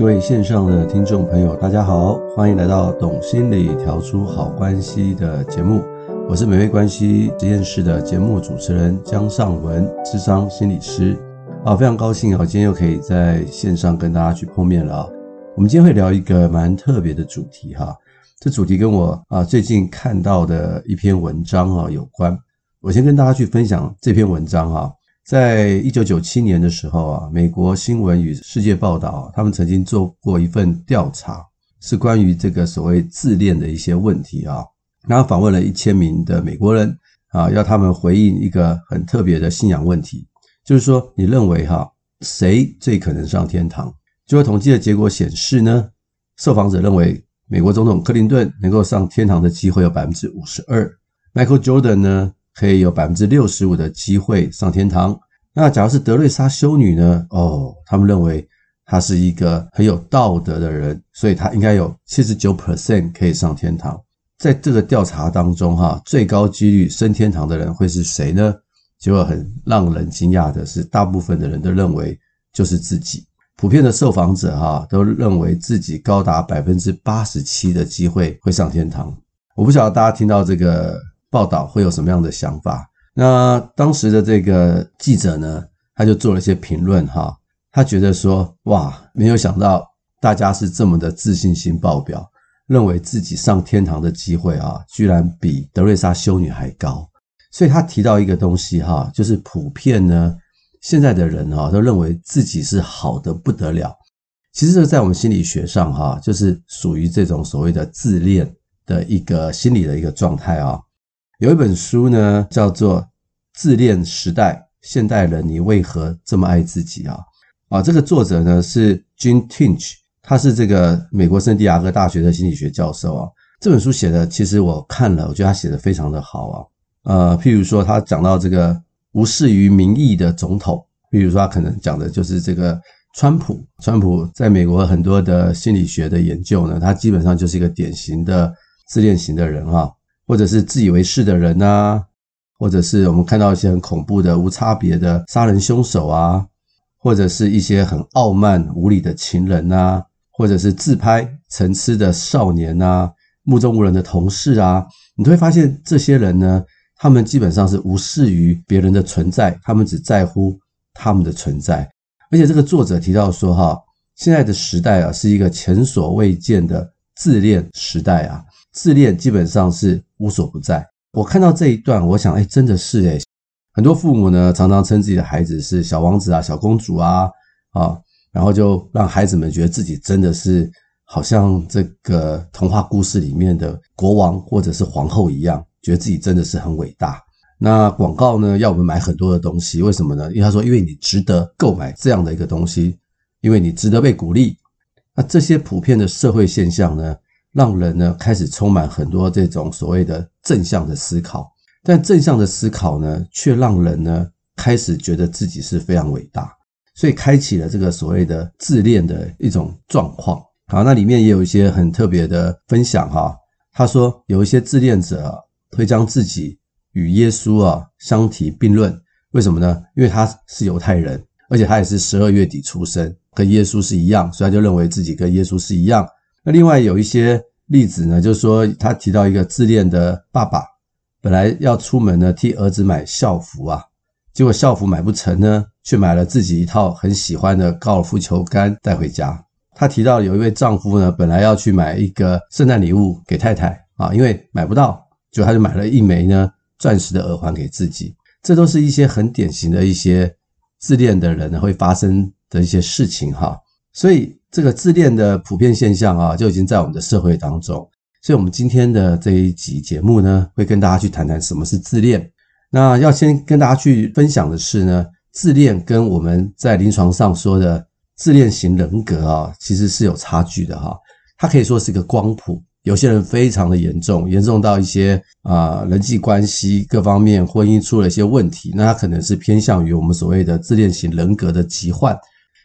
各位线上的听众朋友，大家好，欢迎来到《懂心理调出好关系》的节目。我是美味关系实验室的节目主持人江尚文，智商心理师。啊，非常高兴啊，今天又可以在线上跟大家去碰面了啊。我们今天会聊一个蛮特别的主题哈，这主题跟我啊最近看到的一篇文章啊有关。我先跟大家去分享这篇文章哈。在一九九七年的时候啊，美国新闻与世界报道，他们曾经做过一份调查，是关于这个所谓自恋的一些问题啊。然后访问了一千名的美国人啊，要他们回应一个很特别的信仰问题，就是说，你认为哈，谁最可能上天堂？结果统计的结果显示呢，受访者认为美国总统克林顿能够上天堂的机会有百分之五十二，Michael Jordan 呢，可以有百分之六十五的机会上天堂。那假如是德瑞莎修女呢？哦，他们认为她是一个很有道德的人，所以她应该有七十九 percent 可以上天堂。在这个调查当中，哈，最高几率升天堂的人会是谁呢？结果很让人惊讶的是，大部分的人都认为就是自己。普遍的受访者哈都认为自己高达百分之八十七的机会会上天堂。我不晓得大家听到这个。报道会有什么样的想法？那当时的这个记者呢，他就做了一些评论哈。他觉得说，哇，没有想到大家是这么的自信心爆表，认为自己上天堂的机会啊，居然比德瑞莎修女还高。所以他提到一个东西哈，就是普遍呢，现在的人哈都认为自己是好的不得了。其实这在我们心理学上哈，就是属于这种所谓的自恋的一个心理的一个状态啊。有一本书呢，叫做《自恋时代：现代人你为何这么爱自己》啊啊，这个作者呢是 Gene Tinney，他是这个美国圣地亚哥大学的心理学教授啊。这本书写的其实我看了，我觉得他写的非常的好啊。呃，譬如说他讲到这个无视于民意的总统，譬如说他可能讲的就是这个川普。川普在美国很多的心理学的研究呢，他基本上就是一个典型的自恋型的人哈。或者是自以为是的人呐、或者是我们看到一些很恐怖的无差别的杀人凶手啊，或者是一些很傲慢无礼的情人呐、或者是自拍成痴的少年呐、目中无人的同事啊，你都会发现这些人呢，他们基本上是无视于别人的存在，他们只在乎他们的存在。而且这个作者提到说，哈，现在的时代啊，是一个前所未见的自恋时代啊。自恋基本上是无所不在。我看到这一段，我想，哎，真的是哎，很多父母呢，常常称自己的孩子是小王子啊、小公主啊，啊，然后就让孩子们觉得自己真的是好像这个童话故事里面的国王或者是皇后一样，觉得自己真的是很伟大。那广告呢，要我们买很多的东西，为什么呢？因为他说，因为你值得购买这样的一个东西，因为你值得被鼓励。那这些普遍的社会现象呢，让人呢开始充满很多这种所谓的正向的思考，但正向的思考呢，却让人呢开始觉得自己是非常伟大，所以开启了这个所谓的自恋的一种状况。好，那里面也有一些很特别的分享哈。他说有一些自恋者啊，会将自己与耶稣啊相提并论，为什么呢？因为他是犹太人，而且他也是十二月底出生，跟耶稣是一样，所以他就认为自己跟耶稣是一样。那另外有一些例子呢，就是说他提到一个自恋的爸爸，本来要出门呢替儿子买校服啊，结果校服买不成呢，却买了自己一套很喜欢的高尔夫球杆带回家。他提到有一位丈夫呢，本来要去买一个圣诞礼物给太太啊，因为买不到，就他就买了一枚呢钻石的耳环给自己。这都是一些很典型的一些自恋的人会发生的一些事情哈，所以。这个自恋的普遍现象啊，就已经在我们的社会当中。所以，我们今天的这一集节目呢，会跟大家去谈谈什么是自恋。那要先跟大家去分享的是呢，自恋跟我们在临床上说的自恋型人格啊，其实是有差距的哈。它可以说是一个光谱，有些人非常的严重，严重到一些啊人际关系各方面，婚姻出了一些问题，那他可能是偏向于我们所谓的自恋型人格的疾患。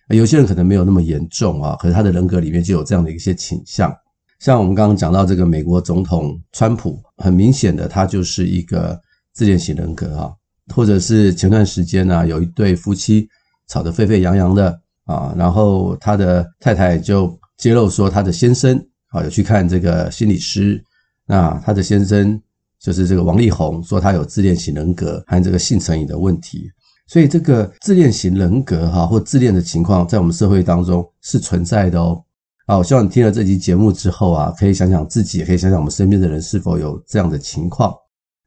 有些人可能没有那么严重啊，可是他的人格里面就有这样的一些倾向。像我们刚刚讲到这个美国总统川普，很明显的他就是一个自恋型人格啊。或者是前段时间呢，有一对夫妻吵得沸沸扬扬的，啊，然后他的太太就揭露说，他的先生啊有去看这个心理师，那他的先生就是这个王力宏，说他有自恋型人格和这个性成瘾的问题，所以这个自恋型人格哈或自恋的情况在我们社会当中是存在的哦。啊，我希望你听了这集节目之后啊，可以想想自己，也可以想想我们身边的人是否有这样的情况。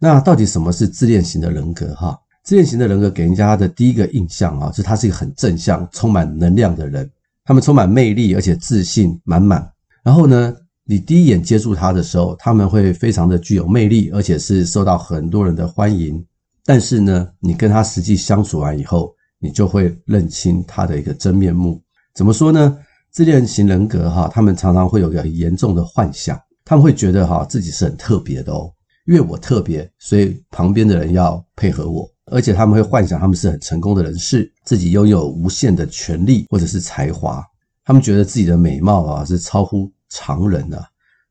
那到底什么是自恋型的人格哈？自恋型的人格给人家的第一个印象啊，是他是一个很正向、充满能量的人。他们充满魅力，而且自信满满。然后呢，你第一眼接触他的时候，他们会非常的具有魅力，而且是受到很多人的欢迎。但是呢，你跟他实际相处完以后，你就会认清他的一个真面目。怎么说呢？自恋型人格哈，他们常常会有个很严重的幻想，他们会觉得哈自己是很特别的哦，因为我特别，所以旁边的人要配合我。而且他们会幻想他们是很成功的人士，自己拥有无限的权利或者是才华。他们觉得自己的美貌啊是超乎常人的，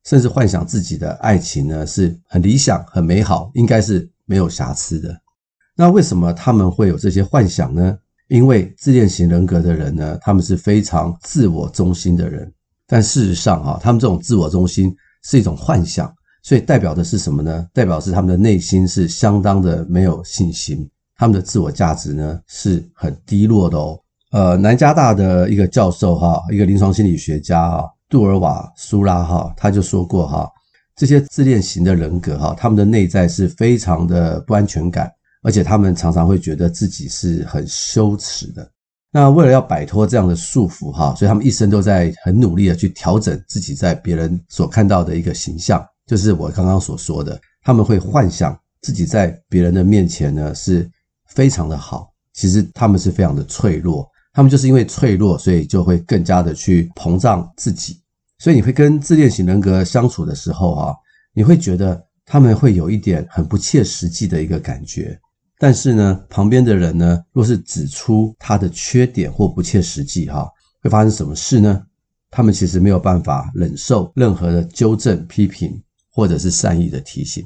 甚至幻想自己的爱情呢是很理想、很美好，应该是没有瑕疵的。那为什么他们会有这些幻想呢？因为自恋型人格的人呢，他们是非常自我中心的人。但事实上啊，他们这种自我中心是一种幻想。所以代表的是什么呢？代表是他们的内心是相当的没有信心，他们的自我价值呢是很低落的哦。呃，南加大的一个教授哈，一个临床心理学家哈，杜尔瓦苏拉哈，他就说过哈，这些自恋型的人格哈，他们的内在是非常的不安全感，而且他们常常会觉得自己是很羞耻的。那为了要摆脱这样的束缚哈，所以他们一生都在很努力的去调整自己在别人所看到的一个形象。就是我刚刚所说的，他们会幻想自己在别人的面前呢是非常的好，其实他们是非常的脆弱，他们就是因为脆弱，所以就会更加的去膨胀自己。所以你会跟自恋型人格相处的时候啊，你会觉得他们会有一点很不切实际的一个感觉。但是呢，旁边的人呢，若是指出他的缺点或不切实际哈，会发生什么事呢？他们其实没有办法忍受任何的纠正批评。或者是善意的提醒，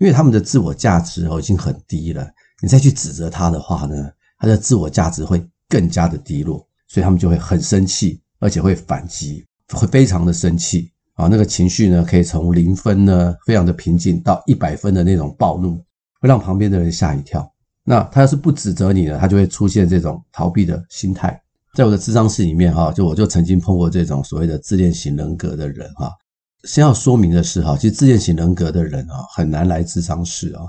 因为他们的自我价值哦已经很低了，你再去指责他的话呢，他的自我价值会更加的低落，所以他们就会很生气，而且会反击，会非常的生气啊，那个情绪呢可以从零分呢非常的平静到一百分的那种暴怒，会让旁边的人吓一跳。那他要是不指责你呢，他就会出现这种逃避的心态。在我的咨商室里面哈，就我就曾经碰过这种所谓的自恋型人格的人哈。先要说明的是哈，其实自恋型人格的人啊，很难来咨商室啊，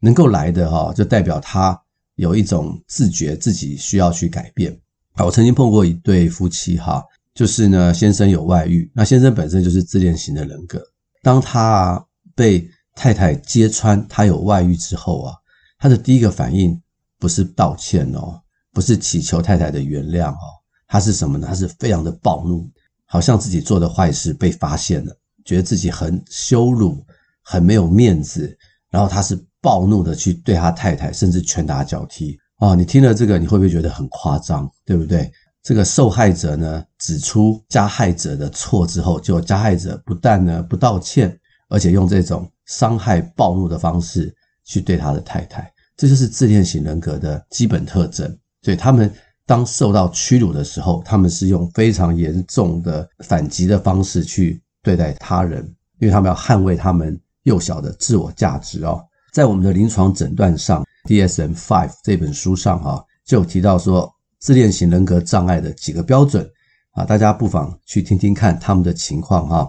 能够来的哈，就代表他有一种自觉自己需要去改变啊。我曾经碰过一对夫妻哈，就是呢，先生有外遇，那先生本身就是自恋型的人格。当他被太太揭穿他有外遇之后啊，他的第一个反应不是道歉哦，不是祈求太太的原谅哦，他是什么呢？他是非常的暴怒，好像自己做的坏事被发现了。觉得自己很羞辱，很没有面子，然后他是暴怒的去对他太太，甚至拳打脚踢啊！你听了这个，你会不会觉得很夸张？对不对？这个受害者呢，指出加害者的错之后，就加害者不但呢不道歉，而且用这种伤害、暴怒的方式去对他的太太，这就是自恋型人格的基本特征。所以他们当受到屈辱的时候，他们是用非常严重的反击的方式去。对待他人，因为他们要捍卫他们幼小的自我价值哦。在我们的临床诊断上，DSM-5 这本书上哈，就有提到说自恋型人格障碍的几个标准啊，大家不妨去听听看他们的情况哈。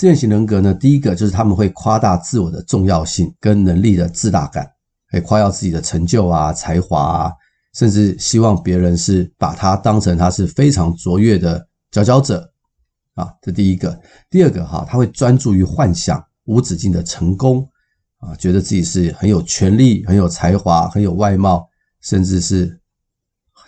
自恋型人格呢，第一个就是他们会夸大自我的重要性跟能力的自大感，会夸耀自己的成就啊、才华啊，甚至希望别人是把他当成他是非常卓越的佼佼者。啊，这第一个，第二个哈，他会专注于幻想无止境的成功啊，觉得自己是很有权力、很有才华、很有外貌，甚至是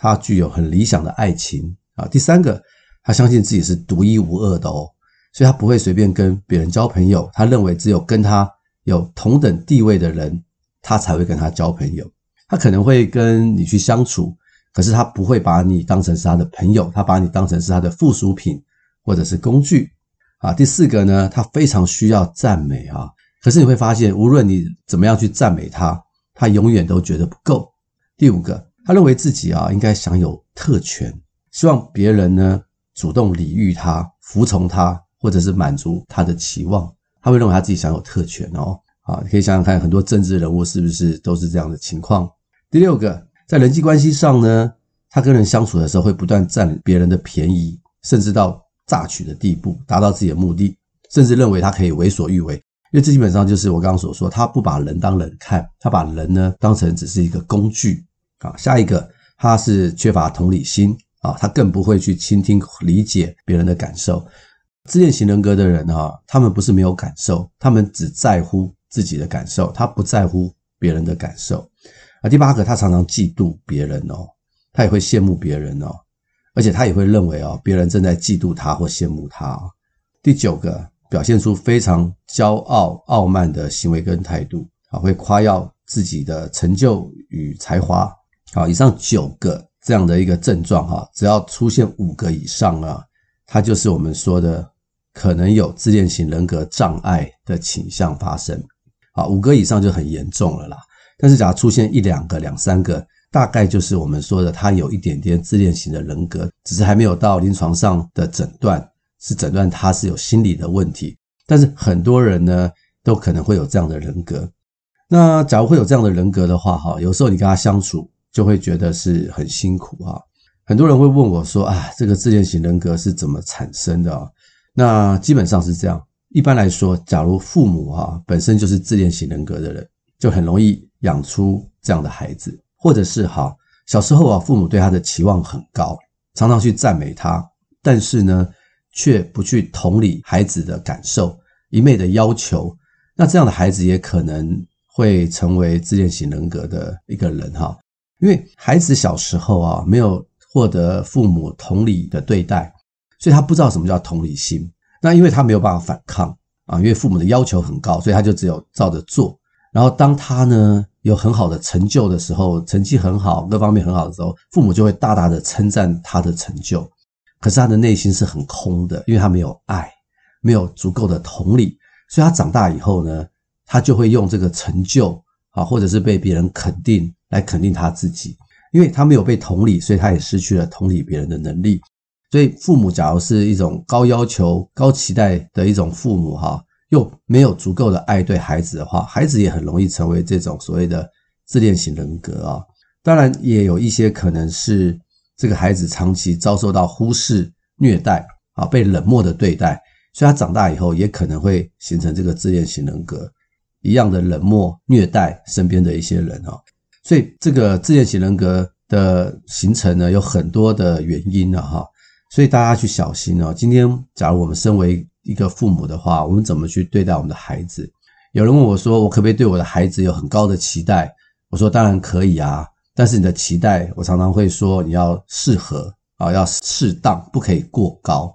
他具有很理想的爱情啊。第三个，他相信自己是独一无二的哦，所以他不会随便跟别人交朋友，他认为只有跟他有同等地位的人，他才会跟他交朋友。他可能会跟你去相处，可是他不会把你当成是他的朋友，他把你当成是他的附属品。或者是工具啊，第四个呢，他非常需要赞美啊，可是你会发现，无论你怎么样去赞美他，他永远都觉得不够。第五个，他认为自己啊应该享有特权，希望别人呢主动礼遇他、服从他，或者是满足他的期望。他会认为他自己享有特权哦。啊，你可以想想看，很多政治人物是不是都是这样的情况？第六个，在人际关系上呢，他跟人相处的时候会不断占别人的便宜，甚至到榨取的地步，达到自己的目的，甚至认为他可以为所欲为。因为这基本上就是我刚刚所说，他不把人当人看，他把人呢当成只是一个工具啊。下一个，他是缺乏同理心啊，他更不会去倾听、理解别人的感受。自恋型人格的人啊，他们不是没有感受，他们只在乎自己的感受，他不在乎别人的感受。啊，第八个，他常常嫉妒别人哦，他也会羡慕别人哦，而且他也会认为哦，别人正在嫉妒他或羡慕他。第九个。表现出非常骄傲、傲慢的行为跟态度啊，会夸耀自己的成就与才华啊。以上九个这样的一个症状哈，只要出现五个以上啊，它就是我们说的可能有自恋型人格障碍的倾向发生啊。五个以上就很严重了啦。但是，假如出现一两个、两三个，大概就是我们说的他有一点点自恋型的人格，只是还没有到临床上的诊断。是诊断他是有心理的问题，但是很多人呢都可能会有这样的人格。那假如会有这样的人格的话，哈，有时候你跟他相处就会觉得是很辛苦哈。很多人会问我说：“啊，这个自恋型人格是怎么产生的？”那基本上是这样。一般来说，假如父母哈本身就是自恋型人格的人，就很容易养出这样的孩子，或者是哈小时候啊父母对他的期望很高，常常去赞美他，但是呢。却不去同理孩子的感受，一味的要求，那这样的孩子也可能会成为自恋型人格的一个人哈。因为孩子小时候啊，没有获得父母同理的对待，所以他不知道什么叫同理心。那因为他没有办法反抗啊，因为父母的要求很高，所以他就只有照着做。然后当他呢有很好的成就的时候，成绩很好，各方面很好的时候，父母就会大大的称赞他的成就。可是他的内心是很空的，因为他没有爱，没有足够的同理，所以他长大以后呢，他就会用这个成就啊，或者是被别人肯定来肯定他自己，因为他没有被同理，所以他也失去了同理别人的能力。所以父母假如是一种高要求、高期待的一种父母哈，又没有足够的爱对孩子的话，孩子也很容易成为这种所谓的自恋型人格啊。当然，也有一些可能是。这个孩子长期遭受到忽视、虐待啊，被冷漠的对待，所以他长大以后也可能会形成这个自恋型人格一样的冷漠、虐待身边的一些人啊。所以这个自恋型人格的形成呢，有很多的原因了哈。所以大家去小心哦。今天假如我们身为一个父母的话，我们怎么去对待我们的孩子？有人问我说：“我可不可以对我的孩子有很高的期待？”我说：“当然可以啊。”但是你的期待，我常常会说你要适合啊，要适当，不可以过高。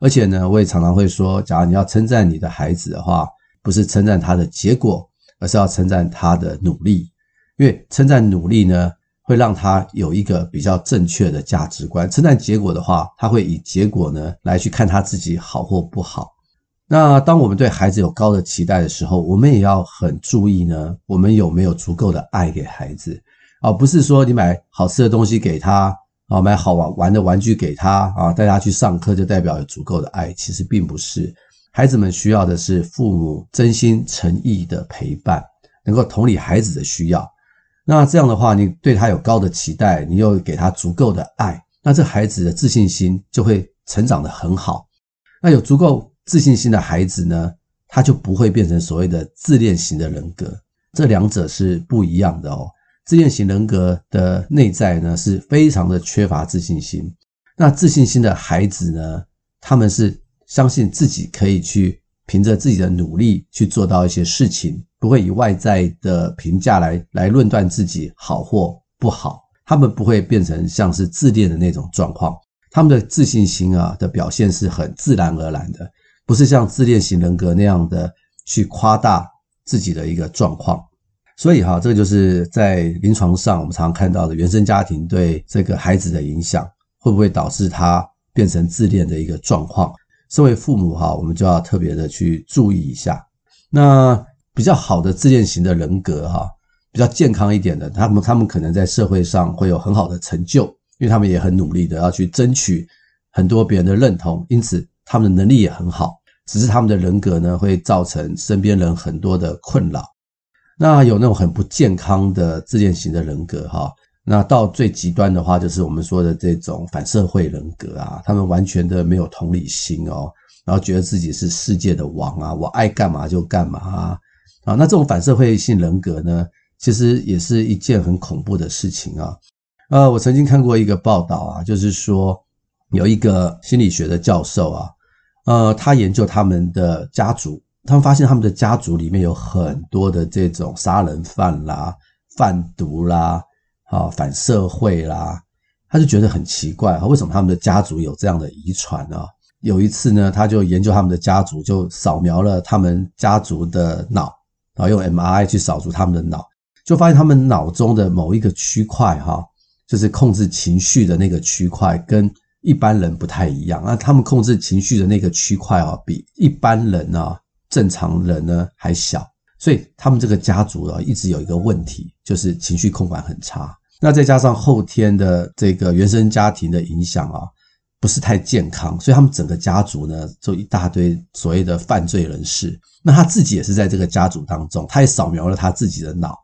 而且呢，我也常常会说，假如你要称赞你的孩子的话，不是称赞他的结果，而是要称赞他的努力。因为称赞努力呢，会让他有一个比较正确的价值观。称赞结果的话，他会以结果呢来去看他自己好或不好。那当我们对孩子有高的期待的时候，我们也要很注意呢，我们有没有足够的爱给孩子。啊，不是说你买好吃的东西给他，啊，买好玩玩的玩具给他，啊，带他去上课就代表有足够的爱，其实并不是。孩子们需要的是父母真心诚意的陪伴，能够同理孩子的需要。那这样的话，你对他有高的期待，你又给他足够的爱，那这孩子的自信心就会成长得很好。那有足够自信心的孩子呢，他就不会变成所谓的自恋型的人格，这两者是不一样的哦。自恋型人格的内在呢，是非常的缺乏自信心。那自信心的孩子呢，他们是相信自己可以去凭着自己的努力去做到一些事情，不会以外在的评价来来论断自己好或不好。他们不会变成像是自恋的那种状况。他们的自信心啊的表现是很自然而然的，不是像自恋型人格那样的去夸大自己的一个状况。所以哈，这个就是在临床上我们常常看到的原生家庭对这个孩子的影响，会不会导致他变成自恋的一个状况？身为父母哈，我们就要特别的去注意一下。那比较好的自恋型的人格哈，比较健康一点的，他们他们可能在社会上会有很好的成就，因为他们也很努力的要去争取很多别人的认同，因此他们的能力也很好。只是他们的人格呢，会造成身边人很多的困扰。那有那种很不健康的自恋型的人格哈，那到最极端的话，就是我们说的这种反社会人格啊，他们完全的没有同理心哦，然后觉得自己是世界的王啊，我爱干嘛就干嘛啊。啊，那这种反社会性人格呢，其实也是一件很恐怖的事情啊。呃，我曾经看过一个报道啊，就是说有一个心理学的教授啊。呃，他研究他们的家族，他们发现他们的家族里面有很多的这种杀人犯啦、贩毒啦、啊反社会啦，他就觉得很奇怪，为什么他们的家族有这样的遗传啊？有一次呢，他就研究他们的家族，就扫描了他们家族的脑，然后用 MRI 去扫除他们的脑，就发现他们脑中的某一个区块，哈，就是控制情绪的那个区块跟。一般人不太一样啊，他们控制情绪的那个区块啊，比一般人啊，正常人呢还小，所以他们这个家族啊，一直有一个问题，就是情绪控管很差。那再加上后天的这个原生家庭的影响啊，不是太健康，所以他们整个家族呢，就一大堆所谓的犯罪人士。那他自己也是在这个家族当中，他也扫描了他自己的脑，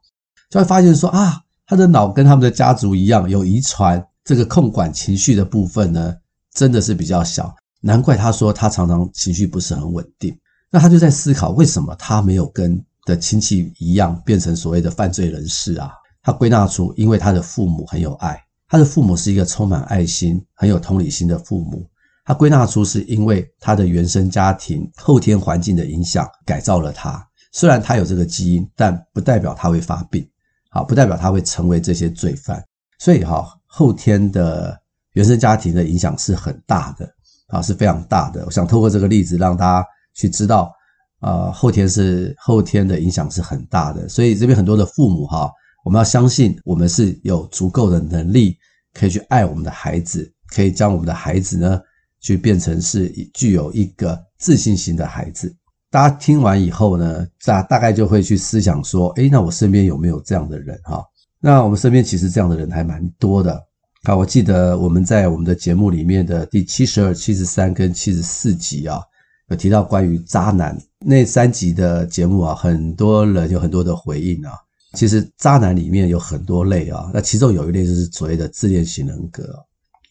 就会发现说啊，他的脑跟他们的家族一样有遗传。这个控管情绪的部分呢，真的是比较小，难怪他说他常常情绪不是很稳定。那他就在思考，为什么他没有跟的亲戚一样变成所谓的犯罪人士啊？他归纳出，因为他的父母很有爱，他的父母是一个充满爱心、很有同理心的父母。他归纳出是因为他的原生家庭后天环境的影响改造了他。虽然他有这个基因，但不代表他会发病，好，不代表他会成为这些罪犯。所以哈。后天的原生家庭的影响是很大的啊，是非常大的。我想透过这个例子让大家去知道，啊，后天是后天的影响是很大的。所以这边很多的父母哈，我们要相信我们是有足够的能力可以去爱我们的孩子，可以将我们的孩子呢去变成是具有一个自信心的孩子。大家听完以后呢，大大概就会去思想说，诶，那我身边有没有这样的人哈？那我们身边其实这样的人还蛮多的。好，我记得我们在我们的节目里面的第七十二、七十三跟七十四集啊，有提到关于渣男那三集的节目啊，很多人有很多的回应啊。其实渣男里面有很多类啊，那其中有一类就是所谓的自恋型人格。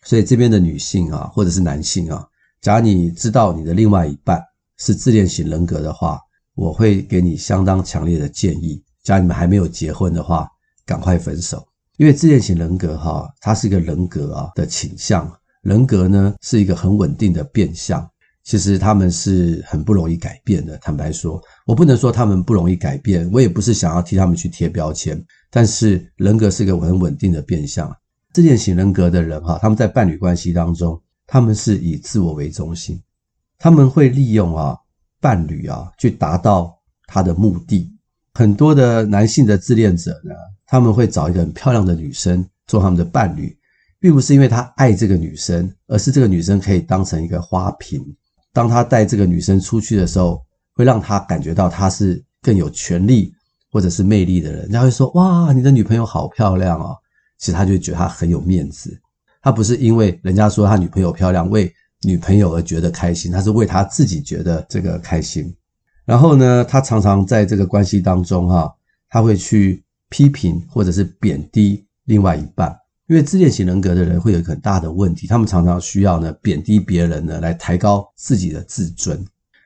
所以这边的女性啊，或者是男性啊，假如你知道你的另外一半是自恋型人格的话，我会给你相当强烈的建议。假如你们还没有结婚的话，赶快分手，因为自恋型人格哈，它是一个人格啊的倾向，人格呢是一个很稳定的变相，其实他们是很不容易改变的。坦白说，我不能说他们不容易改变，我也不是想要替他们去贴标签，但是人格是一个很稳定的变相。自恋型人格的人哈，他们在伴侣关系当中，他们是以自我为中心，他们会利用啊伴侣啊去达到他的目的。很多的男性的自恋者呢，他们会找一个很漂亮的女生做他们的伴侣，并不是因为他爱这个女生，而是这个女生可以当成一个花瓶。当他带这个女生出去的时候，会让他感觉到他是更有权力或者是魅力的人。人家会说：“哇，你的女朋友好漂亮哦。”其实他就觉得他很有面子。他不是因为人家说他女朋友漂亮，为女朋友而觉得开心，他是为他自己觉得这个开心。然后呢，他常常在这个关系当中，哈，他会去批评或者是贬低另外一半，因为自恋型人格的人会有很大的问题，他们常常需要呢贬低别人呢来抬高自己的自尊。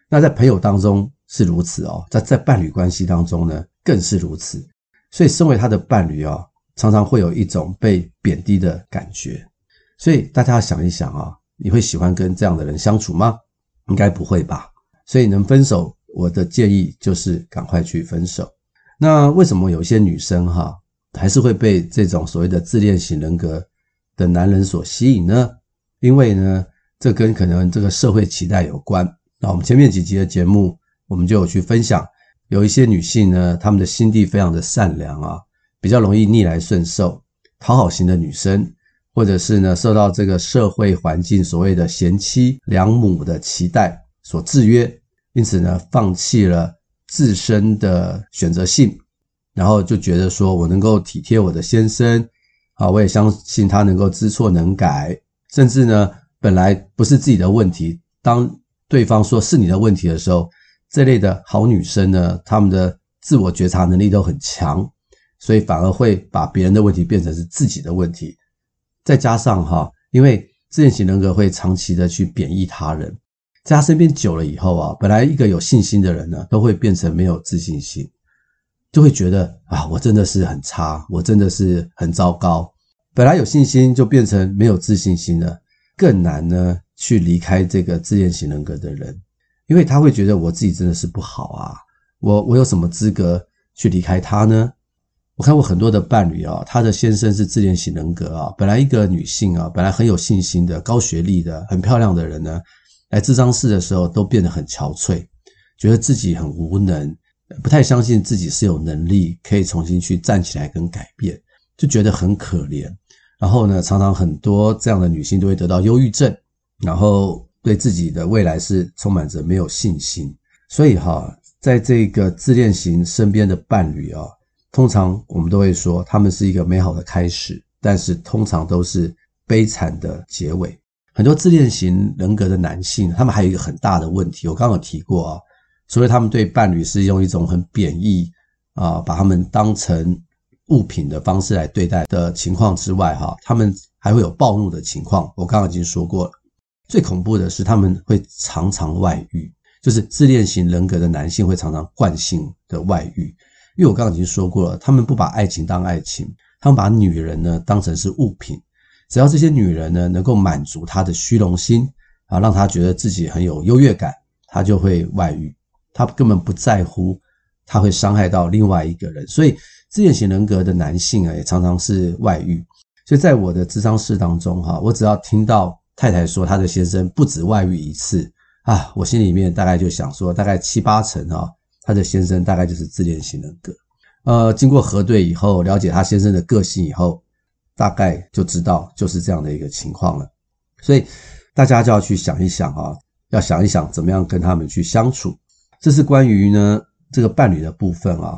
那在朋友当中是如此哦，在在伴侣关系当中呢更是如此。所以，身为他的伴侣哦，常常会有一种被贬低的感觉。所以，大家要想一想啊，你会喜欢跟这样的人相处吗？应该不会吧。所以，能分手。我的建议就是赶快去分手。那为什么有些女生哈还是会被这种所谓的自恋型人格的男人所吸引呢？因为呢，这跟可能这个社会期待有关。那我们前面几集的节目，我们就有去分享，有一些女性呢，她们的心地非常的善良啊，比较容易逆来顺受，讨好型的女生，或者是呢，受到这个社会环境所谓的贤妻良母的期待所制约。因此呢，放弃了自身的选择性，然后就觉得说我能够体贴我的先生，啊，我也相信他能够知错能改，甚至呢，本来不是自己的问题，当对方说是你的问题的时候，这类的好女生呢，她们的自我觉察能力都很强，所以反而会把别人的问题变成是自己的问题。再加上哈，因为自恋型人格会长期的去贬抑他人，在他身边久了以后啊，本来一个有信心的人呢，都会变成没有自信心。就会觉得啊，我真的是很差，我真的是很糟糕。本来有信心，就变成没有自信心了，更难呢去离开这个自恋型人格的人，因为他会觉得我自己真的是不好啊，我我有什么资格去离开他呢？我看过很多的伴侣啊，他的先生是自恋型人格啊，本来一个女性啊，本来很有信心的、高学历的、很漂亮的人呢，来咨商室的时候都变得很憔悴，觉得自己很无能。不太相信自己是有能力可以重新去站起来跟改变，就觉得很可怜。然后呢，常常很多这样的女性都会得到忧郁症，然后对自己的未来是充满着没有信心。所以哈，在这个自恋型身边的伴侣啊，通常我们都会说他们是一个美好的开始，但是通常都是悲惨的结尾。很多自恋型人格的男性，他们还有一个很大的问题，我刚刚有提过啊。所以他们对伴侣是用一种很贬义啊，把他们当成物品的方式来对待的情况之外，哈，他们还会有暴怒的情况。我刚刚已经说过了，最恐怖的是他们会常常外遇，就是自恋型人格的男性会常常惯性的外遇。因为我刚刚已经说过了，他们不把爱情当爱情，他们把女人呢当成是物品，只要这些女人呢能够满足他的虚荣心啊，让他觉得自己很有优越感，他就会外遇。他根本不在乎，他会伤害到另外一个人，所以自恋型人格的男性啊，也常常是外遇。所以在我的咨商室当中，哈，我只要听到太太说她的先生不止外遇一次啊，我心里面大概就想说，大概七八成啊，他的先生大概就是自恋型人格。呃，经过核对以后，了解他先生的个性以后，大概就知道就是这样的一个情况了。所以大家就要去想一想啊，要想一想怎么样跟他们去相处。这是关于呢这个伴侣的部分啊。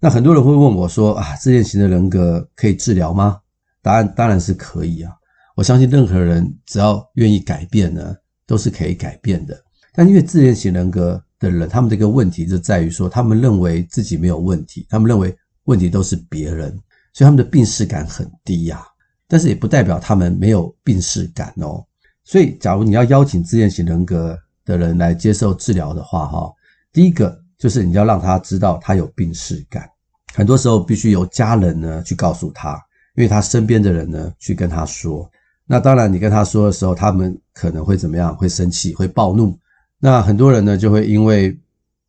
那很多人会问我说啊，自恋型的人格可以治疗吗？答案当然是可以啊。我相信任何人只要愿意改变呢，都是可以改变的。但因为自恋型人格的人，他们这个问题就在于说，他们认为自己没有问题，他们认为问题都是别人，所以他们的病识感很低呀。但是也不代表他们没有病识感哦。所以，假如你要邀请自恋型人格的人来接受治疗的话，哈。第一个就是你要让他知道他有病识感，很多时候必须由家人呢去告诉他，因为他身边的人呢去跟他说。那当然，你跟他说的时候，他们可能会怎么样？会生气，会暴怒。那很多人呢就会因为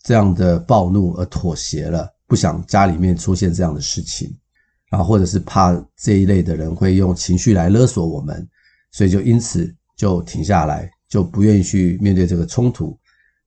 这样的暴怒而妥协了，不想家里面出现这样的事情，然后或者是怕这一类的人会用情绪来勒索我们，所以就因此就停下来，就不愿意去面对这个冲突。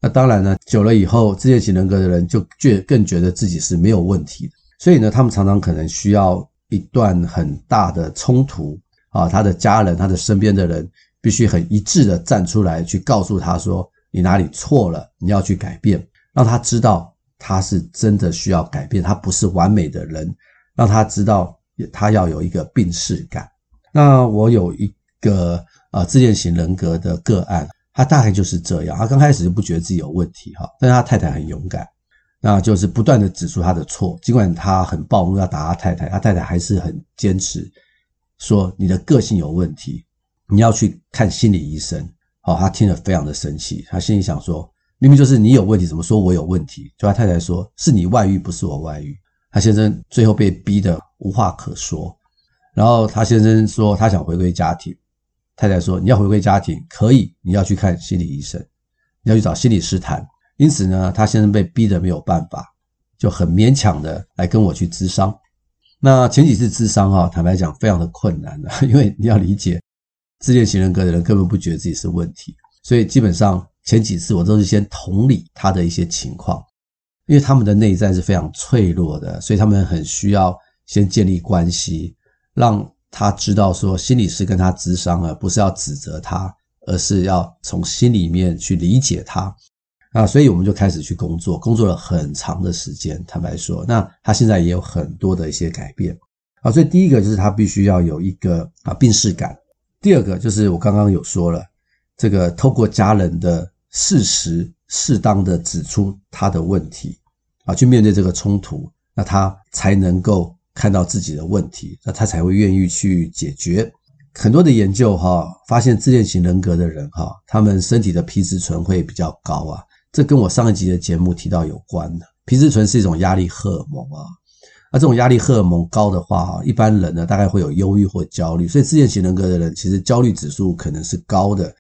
那当然呢，久了以后，自恋型人格的人就觉更觉得自己是没有问题的，所以呢，他们常常可能需要一段很大的冲突啊，他的家人、他的身边的人必须很一致的站出来，去告诉他说：“你哪里错了？你要去改变。”让他知道他是真的需要改变，他不是完美的人，让他知道他要有一个病识感。那我有一个啊自恋型人格的个案。他大概就是这样，他刚开始就不觉得自己有问题哈，但是他太太很勇敢，那就是不断的指出他的错，尽管他很暴怒要打他太太，他太太还是很坚持说你的个性有问题，你要去看心理医生。好，他听了非常的生气，他心里想说，明明就是你有问题，怎么说我有问题？就他太太说，是你外遇，不是我外遇。他先生最后被逼得无话可说，然后他先生说他想回归家庭。太太说：“你要回归家庭，可以，你要去看心理医生，你要去找心理师谈。因此呢，他先生被逼得没有办法，就很勉强的来跟我去咨商。那前几次咨商啊，坦白讲非常的困难，因为你要理解，自恋型人格的人根本不觉得自己是问题，所以基本上前几次我都是先同理他的一些情况，因为他们的内在是非常脆弱的，所以他们很需要先建立关系，让。”他知道说，心理师跟他咨商了，不是要指责他，而是要从心里面去理解他啊，所以我们就开始去工作，工作了很长的时间。坦白说，那他现在也有很多的一些改变啊。所以第一个就是他必须要有一个啊病识感，第二个就是我刚刚有说了，这个透过家人的事实适当的指出他的问题啊，去面对这个冲突，那他才能够看到自己的问题，那他才会愿意去解决。很多的研究哈，发现自恋型人格的人哈，他们身体的皮质醇会比较高啊。这跟我上一集的节目提到有关的。皮质醇是一种压力荷尔蒙啊，那这种压力荷尔蒙高的话，一般人呢大概会有忧郁或焦虑。所以自恋型人格的人其实焦虑指数可能是高的，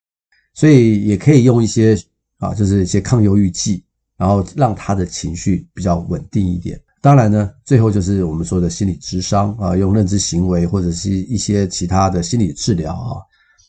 所以也可以用一些啊，就是一些抗忧郁剂，然后让他的情绪比较稳定一点。当然呢，最后就是我们说的心理智商啊，用认知行为或者是一些其他的心理治疗啊，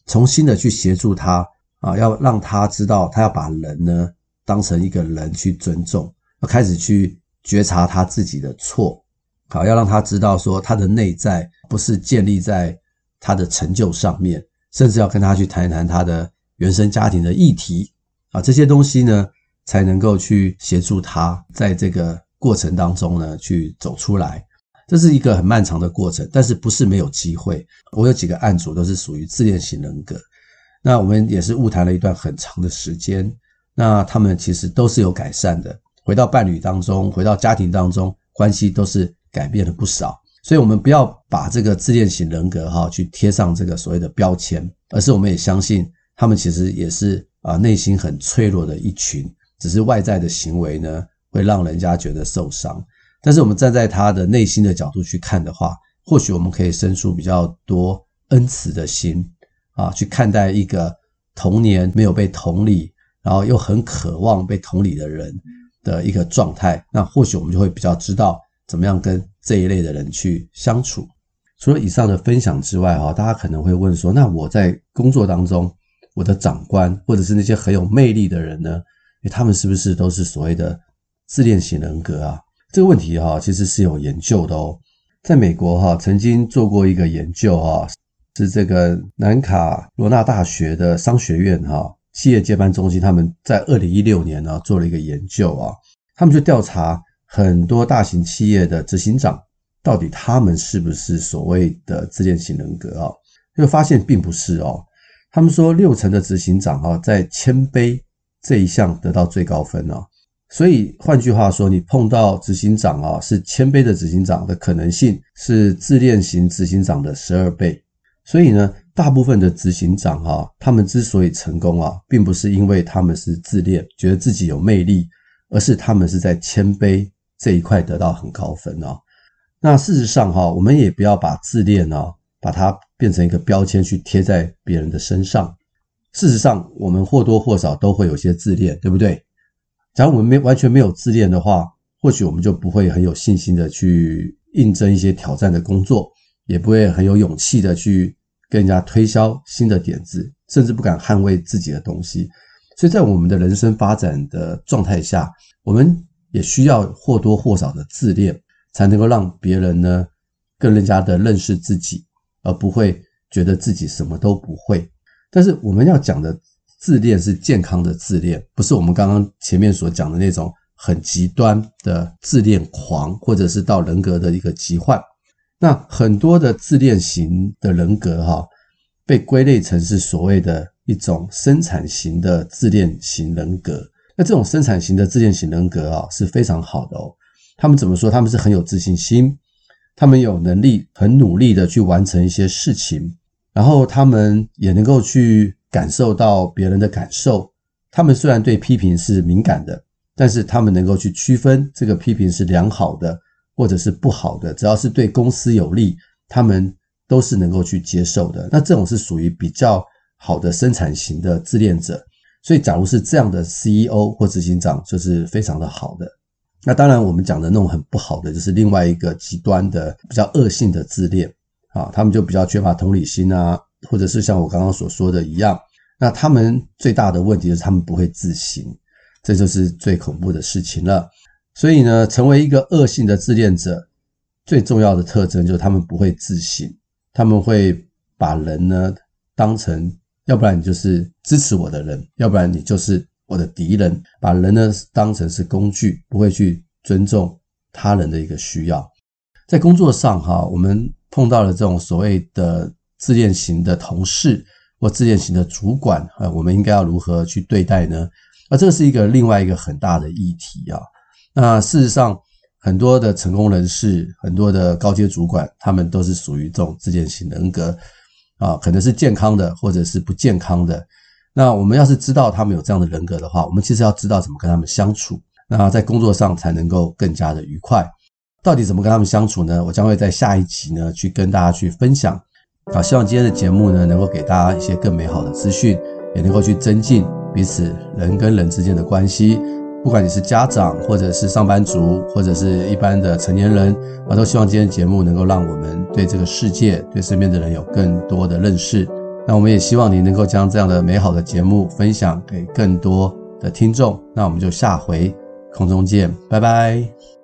重新的去协助他啊，要让他知道他要把人呢当成一个人去尊重，要开始去觉察他自己的错，好，要让他知道说他的内在不是建立在他的成就上面，甚至要跟他去谈一谈他的原生家庭的议题啊，这些东西呢才能够去协助他在这个。过程当中呢，去走出来，这是一个很漫长的过程，但是不是没有机会。我有几个案主都是属于自恋型人格，那我们也是误谈了一段很长的时间，那他们其实都是有改善的，回到伴侣当中，回到家庭当中，关系都是改变了不少。所以，我们不要把这个自恋型人格哈去贴上这个所谓的标签，而是我们也相信他们其实也是啊内心很脆弱的一群，只是外在的行为呢。会让人家觉得受伤，但是我们站在他的内心的角度去看的话，或许我们可以生出比较多恩慈的心啊，去看待一个童年没有被同理，然后又很渴望被同理的人的一个状态。那或许我们就会比较知道怎么样跟这一类的人去相处。除了以上的分享之外，哈，大家可能会问说，那我在工作当中，我的长官或者是那些很有魅力的人呢？他们是不是都是所谓的？自恋型人格啊，这个问题哈，其实是有研究的哦。在美国哈，曾经做过一个研究哈，是这个南卡罗纳大学的商学院哈企业接班中心，他们在二零一六年呢做了一个研究啊，他们就调查很多大型企业的执行长，到底他们是不是所谓的自恋型人格啊？就发现并不是哦。他们说六成的执行长啊，在谦卑这一项得到最高分哦。所以换句话说，你碰到执行长啊，是谦卑的执行长的可能性是自恋型执行长的十二倍。所以呢，大部分的执行长啊，他们之所以成功啊，并不是因为他们是自恋，觉得自己有魅力，而是他们是在谦卑这一块得到很高分啊。那事实上哈，我们也不要把自恋啊，把它变成一个标签去贴在别人的身上。事实上，我们或多或少都会有些自恋，对不对？假如我们没完全没有自恋的话，或许我们就不会很有信心的去应征一些挑战的工作，也不会很有勇气的去跟人家推销新的点子，甚至不敢捍卫自己的东西。所以在我们的人生发展的状态下，我们也需要或多或少的自恋，才能够让别人呢更更加的认识自己，而不会觉得自己什么都不会。但是我们要讲的。自恋是健康的自恋，不是我们刚刚前面所讲的那种很极端的自恋狂，或者是到人格的一个疾患。那很多的自恋型的人格，哈，被归类成是所谓的一种生产型的自恋型人格。那这种生产型的自恋型人格啊，是非常好的哦。他们怎么说？他们是很有自信心，他们有能力很努力的去完成一些事情，然后他们也能够去。感受到别人的感受，他们虽然对批评是敏感的，但是他们能够去区分这个批评是良好的或者是不好的，只要是对公司有利，他们都是能够去接受的。那这种是属于比较好的生产型的自恋者。所以，假如是这样的 CEO 或执行长，就是非常的好的。那当然，我们讲的那种很不好的，就是另外一个极端的比较恶性的自恋啊，他们就比较缺乏同理心啊。或者是像我刚刚所说的一样，那他们最大的问题是他们不会自省，这就是最恐怖的事情了。所以呢，成为一个恶性的自恋者，最重要的特征就是他们不会自省，他们会把人呢当成，要不然你就是支持我的人，要不然你就是我的敌人，把人呢当成是工具，不会去尊重他人的一个需要。在工作上哈，我们碰到了这种所谓的自恋型的同事或自恋型的主管啊，我们应该要如何去对待呢？那这是一个另外一个很大的议题啊。那事实上，很多的成功人士，很多的高阶主管，他们都是属于这种自恋型人格啊，可能是健康的，或者是不健康的。那我们要是知道他们有这样的人格的话，我们其实要知道怎么跟他们相处，那在工作上才能够更加的愉快。到底怎么跟他们相处呢？我将会在下一集呢去跟大家去分享。啊，希望今天的节目呢能够给大家一些更美好的资讯，也能够去增进彼此人跟人之间的关系。不管你是家长，或者是上班族，或者是一般的成年人，我都希望今天的节目能够让我们对这个世界、对身边的人有更多的认识。那我们也希望你能够将这样的美好的节目分享给更多的听众。那我们就下回空中见，拜拜。